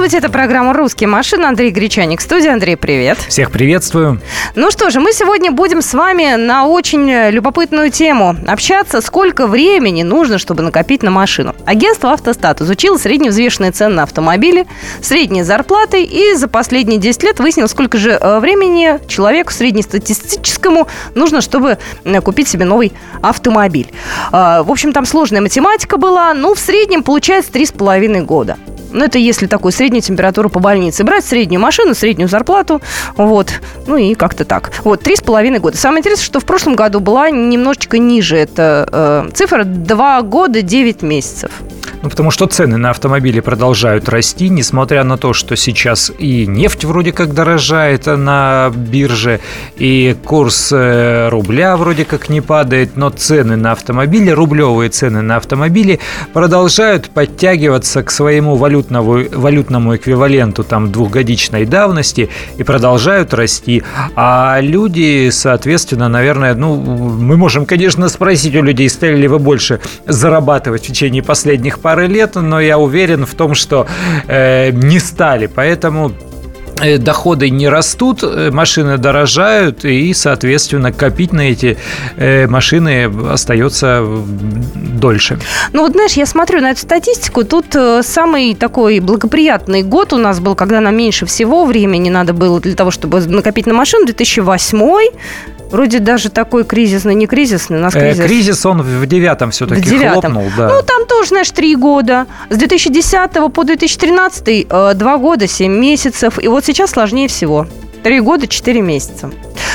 Здравствуйте, это программа «Русские машины». Андрей Гречаник. Студия. Андрей, привет. Всех приветствую. Ну что же, мы сегодня будем с вами на очень любопытную тему общаться. Сколько времени нужно, чтобы накопить на машину? Агентство «Автостат» изучило средневзвешенные цены на автомобили, средние зарплаты и за последние 10 лет выяснил, сколько же э, времени человеку среднестатистическому нужно, чтобы э, купить себе новый автомобиль. Э, в общем, там сложная математика была. Ну, в среднем получается 3,5 года. Ну, это если такую среднюю температуру по больнице. Брать среднюю машину, среднюю зарплату, вот, ну и как-то так. Вот, три с половиной года. Самое интересное, что в прошлом году была немножечко ниже эта э, цифра, два года девять месяцев. Ну, потому что цены на автомобили продолжают расти, несмотря на то, что сейчас и нефть вроде как дорожает на бирже, и курс э, рубля вроде как не падает, но цены на автомобили, рублевые цены на автомобили продолжают подтягиваться к своему валютному, валютному эквиваленту там двухгодичной давности и продолжают расти. А люди, соответственно, наверное, ну, мы можем, конечно, спросить у людей, стали ли вы больше зарабатывать в течение последних пары лет, но я уверен в том, что э, не стали. Поэтому доходы не растут, э, машины дорожают, и, соответственно, копить на эти э, машины остается дольше. Ну вот, знаешь, я смотрю на эту статистику, тут самый такой благоприятный год у нас был, когда нам меньше всего времени надо было для того, чтобы накопить на машину, 2008 Вроде даже такой кризисный, не кризисный, у нас кризис. Э, кризис он в девятом все-таки в девятом. хлопнул, да. Ну, там тоже, знаешь, три года. С 2010 по 2013 э, два года, семь месяцев. И вот сейчас сложнее всего. Три года, четыре месяца.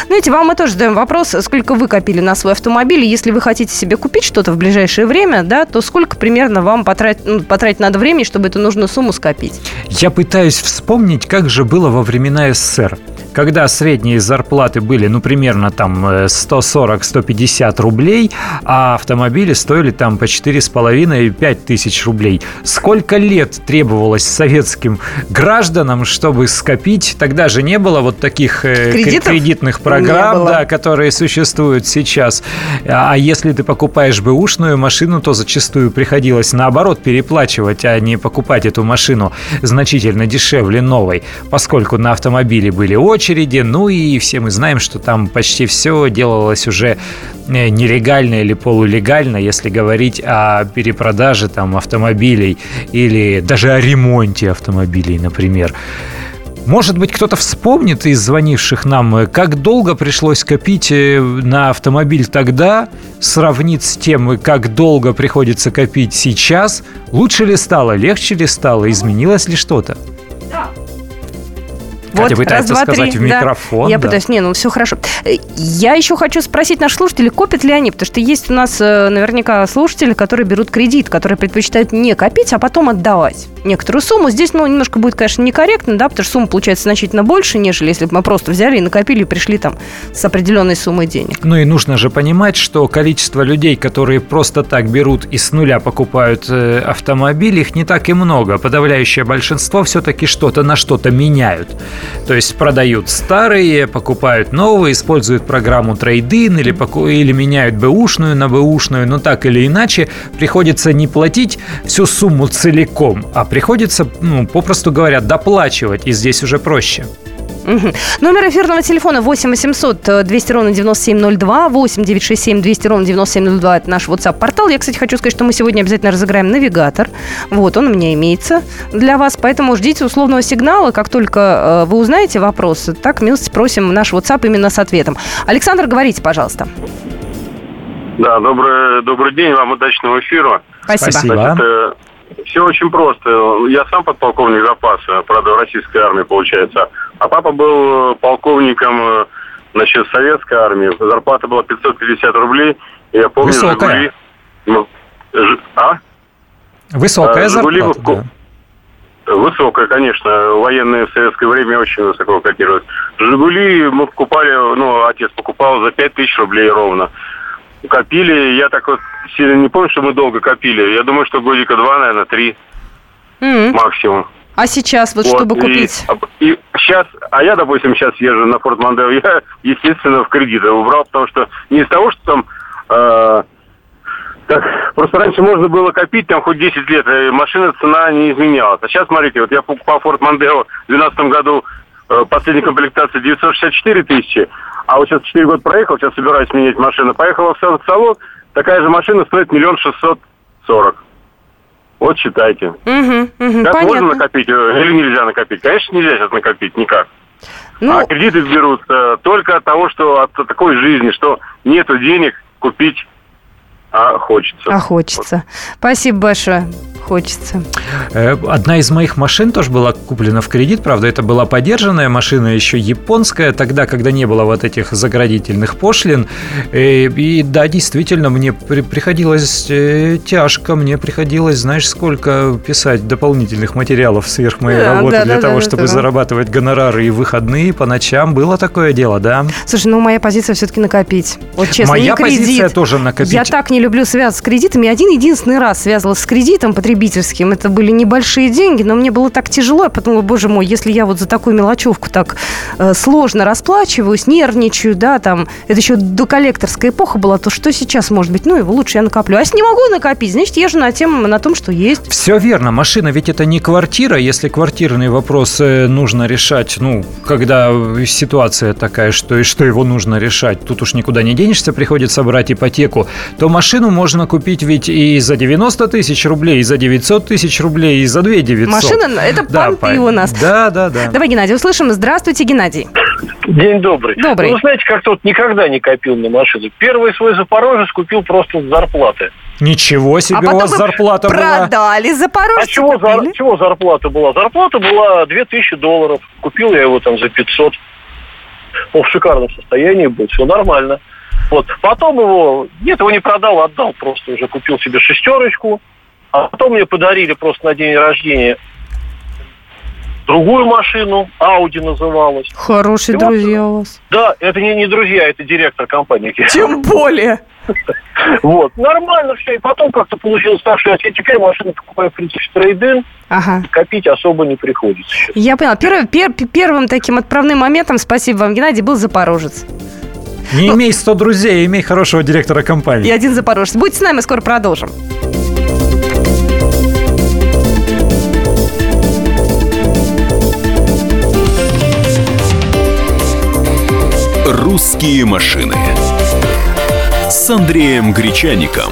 Знаете, вам мы тоже задаем вопрос, сколько вы копили на свой автомобиль. Если вы хотите себе купить что-то в ближайшее время, да, то сколько примерно вам потратить, ну, потратить надо времени, чтобы эту нужную сумму скопить? Я пытаюсь вспомнить, как же было во времена СССР когда средние зарплаты были, ну, примерно там 140-150 э, рублей, а автомобили стоили там по 4,5-5 тысяч рублей. Сколько лет требовалось советским гражданам, чтобы скопить? Тогда же не было вот таких э, Кредитов? кредитных программ, да, которые существуют сейчас. А если ты покупаешь бэушную машину, то зачастую приходилось наоборот переплачивать, а не покупать эту машину значительно дешевле новой, поскольку на автомобиле были очень очереди. Ну и все мы знаем, что там почти все делалось уже э, нелегально или полулегально, если говорить о перепродаже там автомобилей или даже о ремонте автомобилей, например. Может быть, кто-то вспомнит из звонивших нам, э, как долго пришлось копить э, на автомобиль тогда, сравнит с тем, как долго приходится копить сейчас. Лучше ли стало, легче ли стало, изменилось ли что-то? Вот, пытается раз, два, сказать три, в микрофон. Да. Я да. пытаюсь, не, ну все хорошо. Я еще хочу спросить наших слушателей, копят ли они, потому что есть у нас э, наверняка слушатели, которые берут кредит, которые предпочитают не копить, а потом отдавать некоторую сумму. Здесь, ну, немножко будет, конечно, некорректно, да, потому что сумма получается значительно больше, нежели если бы мы просто взяли и накопили и пришли там с определенной суммой денег. Ну и нужно же понимать, что количество людей, которые просто так берут и с нуля покупают э, автомобиль, их не так и много. Подавляющее большинство все-таки что-то на что-то меняют. То есть продают старые, покупают новые, используют программу трейдин или, или меняют бэушную на бэушную, но так или иначе приходится не платить всю сумму целиком, а приходится, ну, попросту говоря, доплачивать, и здесь уже проще. Угу. Номер эфирного телефона 8 800 200 ровно 9702, 8 967 200 ровно 9702, это наш WhatsApp-портал. Я, кстати, хочу сказать, что мы сегодня обязательно разыграем навигатор. Вот, он у меня имеется для вас, поэтому ждите условного сигнала, как только э, вы узнаете вопрос, так милости просим наш WhatsApp именно с ответом. Александр, говорите, пожалуйста. Да, добрый, добрый день, вам удачного эфира. Спасибо. Спасибо. Значит, э, все очень просто. Я сам подполковник запаса, правда, в российской армии получается. А папа был полковником, э, значит, советской армии. Зарплата была 550 рублей. Я помню, Высокая. Жигули... А? Высокая а, Жигули зарплата, да. Высокая, конечно. Военные в советское время очень высоко котировались. Жигули мы покупали, ну, отец покупал за 5 тысяч рублей ровно копили. Я так вот сильно не помню, что мы долго копили. Я думаю, что годика два, наверное, три mm-hmm. максимум. А сейчас вот, Вот, чтобы купить? И, сейчас, а я, допустим, сейчас езжу на Форд Мондео, я, естественно, в кредит убрал, потому что не из того, что там... э, так, просто раньше можно было копить там хоть 10 лет, и машина цена не изменялась. А сейчас, смотрите, вот я покупал Форд Мондео в 2012 году, последняя комплектация 964 тысячи, а вот сейчас 4 года проехал, сейчас собираюсь менять машину, поехала в сал- в салон, такая же машина стоит миллион шестьсот сорок. Вот считайте. Мгм, мгм, Как можно накопить э, или нельзя накопить? Конечно, нельзя сейчас накопить никак. Ну, А кредиты берутся только от того, что от такой жизни, что нету денег купить, а хочется. а хочется. Спасибо большое. Хочется. Э, Одна из моих машин тоже была куплена в кредит, правда, это была подержанная машина, еще японская, тогда, когда не было вот этих заградительных пошлин. Э, И да, действительно, мне при- приходилось э, тяжко, мне приходилось, знаешь, сколько писать дополнительных материалов сверх моей Да, работы да, для да, того, да, чтобы да. зарабатывать гонорары и выходные по ночам. Было такое дело, да? Слушай, ну моя позиция все-таки накопить. Вот честно, Моя не кредит. позиция тоже накопить. Я так не люблю связываться с кредитами. Один единственный раз связывалась с кредитом потребительским. Это были небольшие деньги, но мне было так тяжело. Я подумала, боже мой, если я вот за такую мелочевку так э, сложно расплачиваюсь, нервничаю, да, там, это еще доколлекторская эпоха была, то что сейчас может быть? Ну, его лучше я накоплю. А если не могу накопить, значит, езжу на, тем, на том, что есть. Все верно, машина ведь это не квартира. Если квартирный вопрос э, нужно решать, ну, когда ситуация такая, что, и что его нужно решать, тут уж никуда не денешься, приходится брать ипотеку, то машину можно купить ведь и за 90 тысяч рублей, и за 900 тысяч рублей, и за 2 900. Машина, это Да, понты по- у нас. Да, да, да. Давай, Геннадий, услышим. Здравствуйте, Геннадий. День добрый. Добрый. Ну, знаете, как-то вот никогда не копил на машину. Первый свой Запорожец купил просто с зарплаты. Ничего себе, а у вас зарплата была. продали Запорожце. А чего, зар- купили? чего зарплата была? Зарплата была 2000 долларов. Купил я его там за 500. Он в шикарном состоянии был, все нормально. Вот. Потом его, нет, его не продал, отдал просто уже. Купил себе шестерочку. А потом мне подарили просто на день рождения другую машину, Ауди называлась. Хорошие И вот- друзья у вас. Да, это не, не друзья, это директор компании. Тем более. Вот, нормально все. И потом как-то получилось так, что я теперь машину покупаю, в принципе, трейдин, Ага. копить особо не приходится. Я поняла. Пер- первым таким отправным моментом, спасибо вам, Геннадий, был Запорожец. Не имей 100 друзей, имей хорошего директора компании. И один Запорожец. Будьте с нами, скоро продолжим. «Русские машины» с Андреем Гречаником.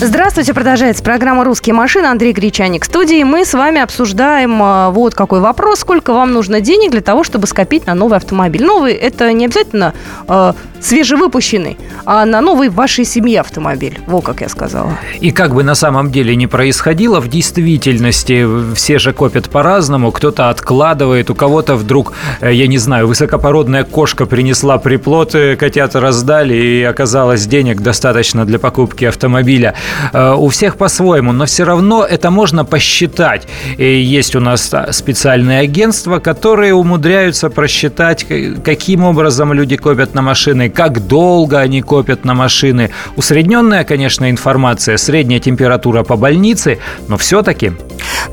Здравствуйте, продолжается программа «Русские машины». Андрей Гречаник в студии. Мы с вами обсуждаем э, вот какой вопрос. Сколько вам нужно денег для того, чтобы скопить на новый автомобиль? Новый – это не обязательно э, свежевыпущенный, а на новый в вашей семье автомобиль. Во, как я сказала. И как бы на самом деле не происходило, в действительности все же копят по-разному. Кто-то откладывает, у кого-то вдруг, э, я не знаю, высокопородная кошка принесла приплод, э, котята раздали, и оказалось денег достаточно для покупки автомобиля. Э, У всех по-своему, но все равно это можно посчитать. Есть у нас а, специальные агентства, которые умудряются просчитать, каким образом люди копят на машины, как долго они копят на машины. Усредненная, конечно, информация, средняя температура по больнице, но все-таки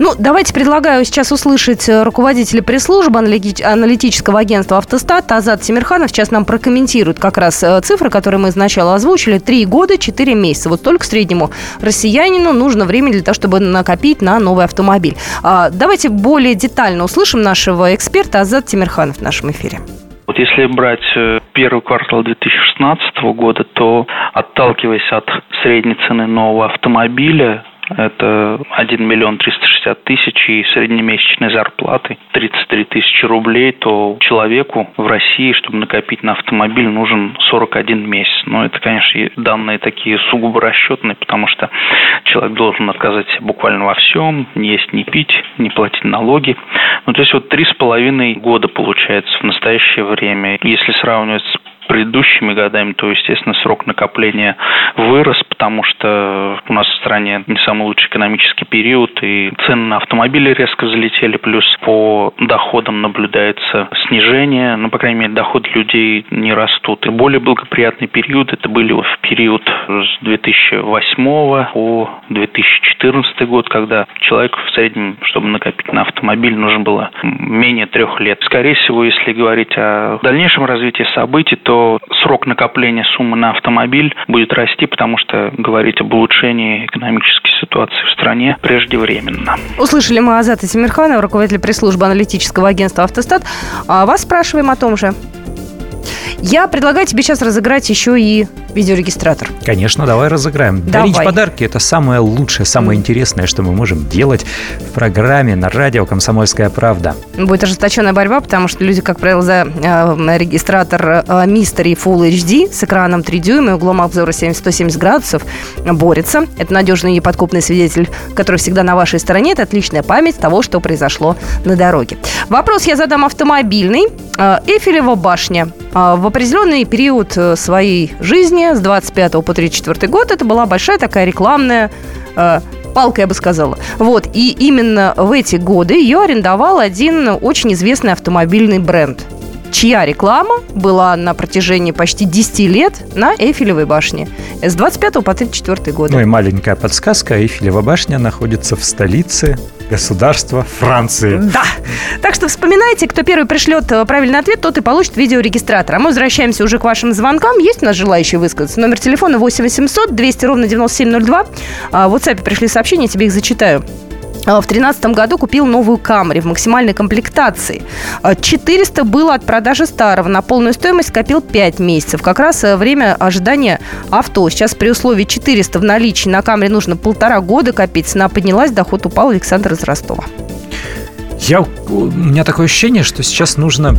Ну, давайте предлагаю сейчас услышать э, руководителя пресс-службы аналити- аналитического агентства «Автостат» Азат Тимирханов сейчас нам прокомментирует как раз э, цифры, которые мы сначала озвучили. Три года, четыре месяца. Вот только среднему россиянину нужно время для того, чтобы накопить на новый автомобиль. А, Давайте более детально услышим нашего эксперта Азат Тимирханов в нашем эфире. Вот если брать э, первый квартал 2016 года, то отталкиваясь от средней цены нового автомобиля, это 1 миллион 360 тысяч и среднемесячной зарплаты 33 тысячи рублей, то человеку в России, чтобы накопить на автомобиль, нужен 41 месяц. Но это, конечно, данные такие сугубо расчетные, потому что человек должен отказать буквально во всем, не есть, не пить, не платить налоги. Ну, то есть вот три с половиной года получается в настоящее время. Если сравнивать с предыдущими годами, то, естественно, срок накопления вырос, потому что у нас в стране не самый лучший экономический период, и цены на автомобили резко взлетели, плюс по доходам наблюдается снижение, ну, по крайней мере, доходы людей не растут. И более благоприятный период это были в период с 2008 по 2014 год, когда человеку в среднем, чтобы накопить на автомобиль, нужно было менее трех лет. Скорее всего, если говорить о дальнейшем развитии событий, то срок накопления суммы на автомобиль будет расти, потому что говорить об улучшении экономической ситуации в стране преждевременно. Услышали мы Азата Тимирханова, руководителя пресс-службы аналитического агентства «Автостат». А вас спрашиваем о том же. Я предлагаю тебе сейчас разыграть еще и видеорегистратор. Конечно, давай разыграем. Давай. Дарить подарки – это самое лучшее, самое интересное, что мы можем делать в программе на радио «Комсомольская правда». Будет ожесточенная борьба, потому что люди, как правило, за э, регистратор э, Mystery Full HD с экраном 3 дюйма и углом обзора 70-170 градусов борются. Это надежный и неподкупный свидетель, который всегда на вашей стороне. Это отличная память того, что произошло на дороге. Вопрос я задам автомобильный. Э, Эйфелева башня э, в определенный период э, своей жизни, с 25 по 34 год, это была большая такая рекламная э, палка, я бы сказала. Вот, и именно в эти годы ее арендовал один очень известный автомобильный бренд чья реклама была на протяжении почти 10 лет на Эйфелевой башне с 25 по 34 годы. Ну и маленькая подсказка. Эйфелева башня находится в столице государства Франции. Да. Так что вспоминайте, кто первый пришлет э, правильный ответ, тот и получит видеорегистратор. А мы возвращаемся уже к вашим звонкам. Есть у нас желающие высказаться? Номер телефона 8 800 200 ровно 9702. А, В WhatsApp пришли сообщения, тебе их зачитаю. А, В 2013 году купил новую Камри в максимальной комплектации. А, 400 было от продажи старого. На полную стоимость копил 5 месяцев. Как раз э, время ожидания авто. Сейчас при условии 400 в наличии на Камри нужно полтора года копить. Цена поднялась, доход упал. Александр из Ростова. Я, у меня такое ощущение, что сейчас нужно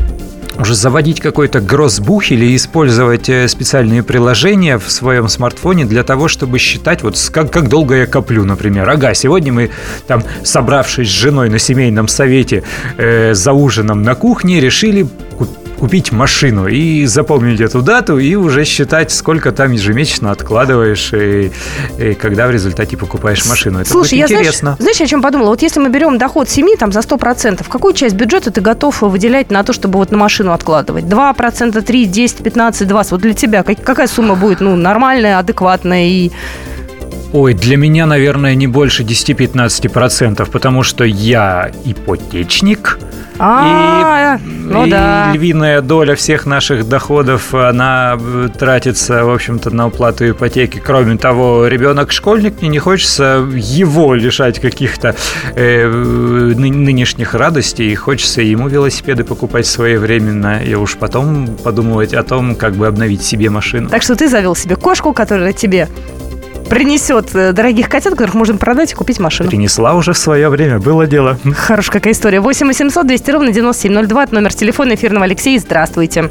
уже заводить какой-то гроссбух или использовать э, специальные приложения в своем смартфоне для того, чтобы считать, вот как, как долго я коплю, например. Ага, сегодня мы там, собравшись с женой на семейном совете э, за ужином на кухне, решили купить машину и запомнить эту дату и уже считать, сколько там ежемесячно откладываешь и, и когда в результате покупаешь машину. Это Слушай, я будет знаешь, интересно. знаешь, о чем подумала? Вот если мы берем доход семьи там за 100%, какую часть бюджета ты готов выделять на то, чтобы вот на машину откладывать? 2%, 3, 10, 15, 20. Вот для тебя как- какая сумма будет ну, нормальная, адекватная и... Ой, для меня, наверное, не больше 10-15%, потому что я ипотечник. А, и, ну и да. львиная доля всех наших доходов, она э, тратится, в общем-то, на уплату ипотеки. Кроме того, ребенок-школьник, мне не хочется его лишать каких-то э, ны- нынешних радостей, и хочется ему велосипеды покупать своевременно, и уж потом подумывать о том, как бы обновить себе машину. Так что ты завел себе кошку, которая тебе принесет э, дорогих котят, которых можно продать и купить машину. Принесла уже в свое время, было дело. Хорошая какая история. 8 800 200 ровно 9702. Это номер телефона эфирного Алексея. Здравствуйте.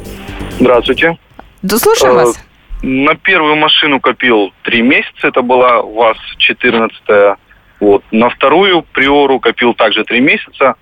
Здравствуйте. Да, слушаем Э, вас. На первую машину копил три месяца, это была ВАЗ 14 вот. На вторую Приору копил также три месяца,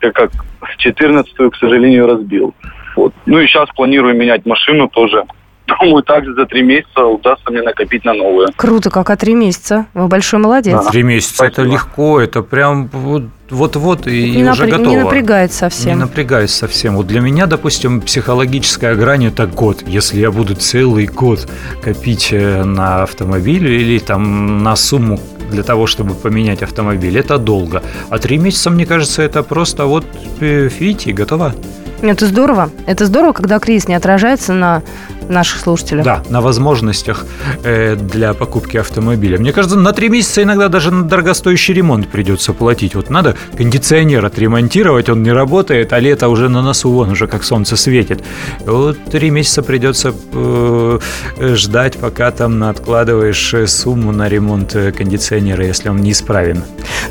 так как 14 к сожалению, разбил. Вот. Ну и сейчас планирую менять машину тоже. Думаю, также за три месяца удастся мне накопить на новую. Круто, как, а три месяца. Вы большой молодец. Да. Три месяца это Спасибо. легко, это прям вот- вот-вот и, не, и уже напря- готово. не напрягает Не совсем. напрягаюсь совсем. Вот для меня, допустим, психологическая грань это год. Если я буду целый год копить э, на автомобиль или там на сумму для того, чтобы поменять автомобиль, это долго. А три месяца, мне кажется, это просто вот э, видите, готово. Это здорово. Это здорово, когда кризис не отражается на наших слушателей. Да, на возможностях э, для покупки автомобиля. Мне кажется, на три месяца иногда даже на дорогостоящий ремонт придется платить. Вот надо кондиционер отремонтировать, он не работает, а лето уже на носу, вон уже как солнце светит. Вот три месяца придется э, ждать, пока там откладываешь э, сумму на ремонт кондиционера, если он неисправен.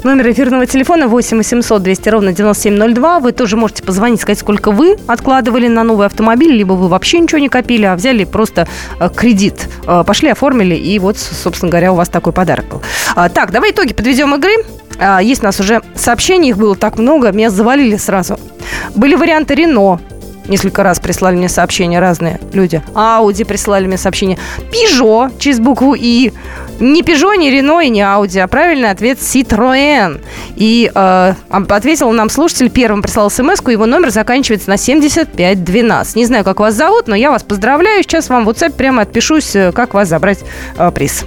Номер эфирного телефона 8 800 200 ровно 9702. Вы тоже можете позвонить, сказать, сколько вы откладывали на новый автомобиль, либо вы вообще ничего не копили, а взяли просто э, кредит. Э, пошли, оформили, и вот, собственно говоря, у вас такой подарок был. А, так, давай итоги подведем игры. А, есть у нас уже сообщений, их было так много, меня завалили сразу. Были варианты Рено, Несколько раз прислали мне сообщения разные люди. Ауди прислали мне сообщение. Пежо через букву И. Не Пежо, не Рено и не Ауди, а правильный ответ Citroën. И э, ответил нам слушатель, первым прислал смс его номер заканчивается на 7512. Не знаю, как вас зовут, но я вас поздравляю. Сейчас вам в WhatsApp прямо отпишусь, э, как вас забрать э, приз.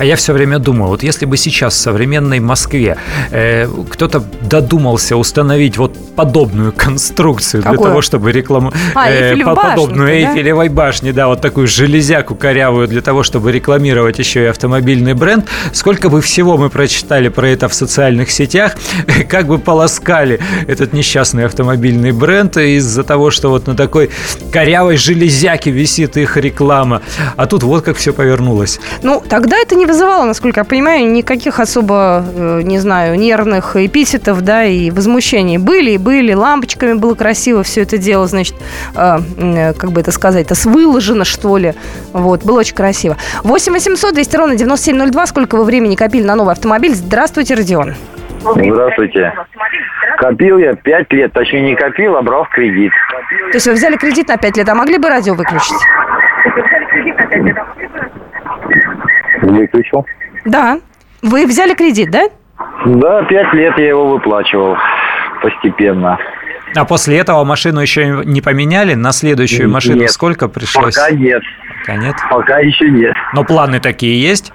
А я все время думаю, вот если бы сейчас в современной Москве э, кто-то додумался установить вот подобную конструкцию Какую? для того, чтобы рекламу... А, Эйфелеву по- подобную да? Эйфелевой башни, да, вот такую железяку корявую для того, чтобы рекламировать еще и автомобильный бренд. Сколько бы всего мы прочитали про это в социальных сетях, как бы полоскали этот несчастный автомобильный бренд из-за того, что вот на такой корявой железяке висит их реклама. А тут вот как все повернулось. Ну, тогда это не вызывало, насколько я понимаю, никаких особо, э, не знаю, нервных эпитетов, да, и возмущений. Были и были, лампочками было красиво все это дело, значит, э, э, как бы это сказать-то, выложено, что ли. Вот, было очень красиво. 8 800 200 ровно 9702. Сколько вы времени копили на новый автомобиль? Здравствуйте, Родион. Здравствуйте. Копил я пять лет, точнее не копил, а брал в кредит. То есть вы взяли кредит на 5 лет, а могли бы радио выключить? Выключил. Да. Вы взяли кредит, да? Да, пять лет я его выплачивал постепенно. А после этого машину еще не поменяли? На следующую Нет. машину сколько пришлось? Пока нет. Пока нет. Пока еще нет. Но планы такие есть?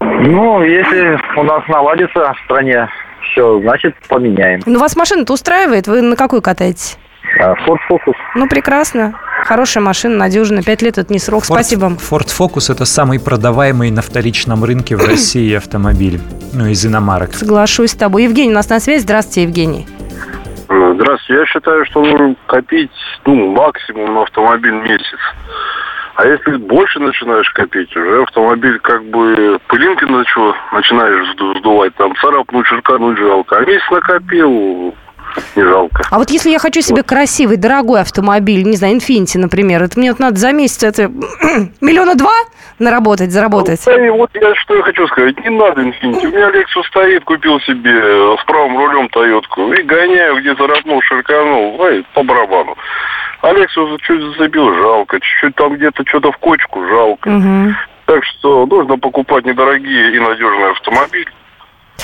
Ну, если у нас наладится в стране все, значит поменяем. Ну, вас машина-то устраивает? Вы на какую катаетесь? А, Ford Focus. Ну, прекрасно. Хорошая машина, надежная. Пять лет – это не срок. Ford- Спасибо вам. Ford Focus – это самый продаваемый на вторичном рынке в России автомобиль. Ну, из иномарок. Соглашусь с тобой. Евгений у нас на связи. Здравствуйте, Евгений. Здравствуйте. Я считаю, что нужно копить ну, максимум на автомобиль месяц. А если больше начинаешь копить, уже автомобиль как бы пылинки начал, начинаешь сду- сдувать, там царапнуть, черкануть жалко. А месяц накопил, не жалко. А вот если я хочу себе красивый, дорогой автомобиль, не знаю, Infiniti, например, это мне вот надо за месяц это миллиона два наработать, заработать? Да и вот я что я хочу сказать, не надо Infiniti. У меня Lexus стоит, купил себе с правым рулем Тойотку и гоняю, где царапнул, ширканул, ой, по барабану. А Lexus чуть зацепил, жалко. Чуть-чуть там где-то что-то в кочку, жалко. Мгм. Так что нужно покупать недорогие и надежные автомобили.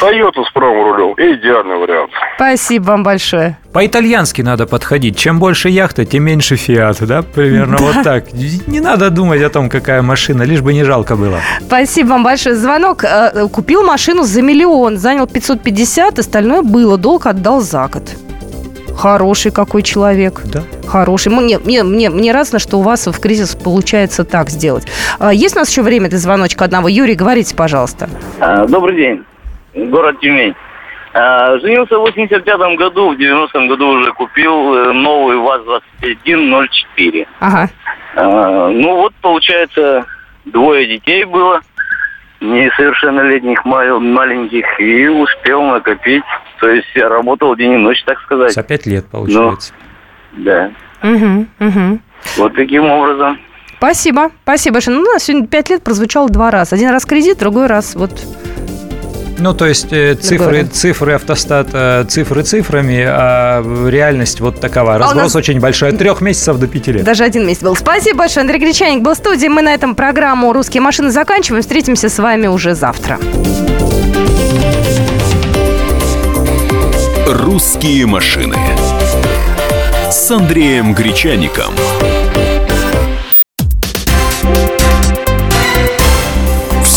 Toyota с правым рулем – идеальный вариант. Спасибо вам большое. По-итальянски надо подходить. Чем больше яхта, тем меньше фиат, да? Примерно вот так. Не надо думать о том, какая машина, лишь бы не жалко было. Спасибо вам большое. Звонок. Э, Купил машину за миллион, занял 550, остальное было, долг отдал за год. Хороший какой человек. Да. Хороший. Мне, мне, мне, мне радостно, что у вас в кризис получается так сделать. А, Есть у нас еще время для звоночка одного? Юрий, говорите, пожалуйста. А, Добрый день. Город Тюмень. А, Женился в 85 году, в 90-м году уже купил э, новый ВАЗ-2104. Ага. А, Ну вот, получается, двое детей было, несовершеннолетних мал- маленьких, и успел накопить. То есть я работал день и ночь, так сказать. За пять лет получается. Да. Мгм, мгм. Вот таким образом. Спасибо. Спасибо большое. Ну, у нас сегодня пять лет прозвучало два раза. Один раз кредит, другой раз вот Ну, то есть э, цифры, цифры автостата, цифры цифрами, а реальность вот такова. у Разброс нас- очень большой. От трех месяцев до пяти лет. Даже один месяц был. Спасибо большое. Андрей Гречаник был в студии. Мы на этом программу «Русские машины» заканчиваем. Встретимся с вами уже завтра. «Русские машины» с Андреем Гречаником.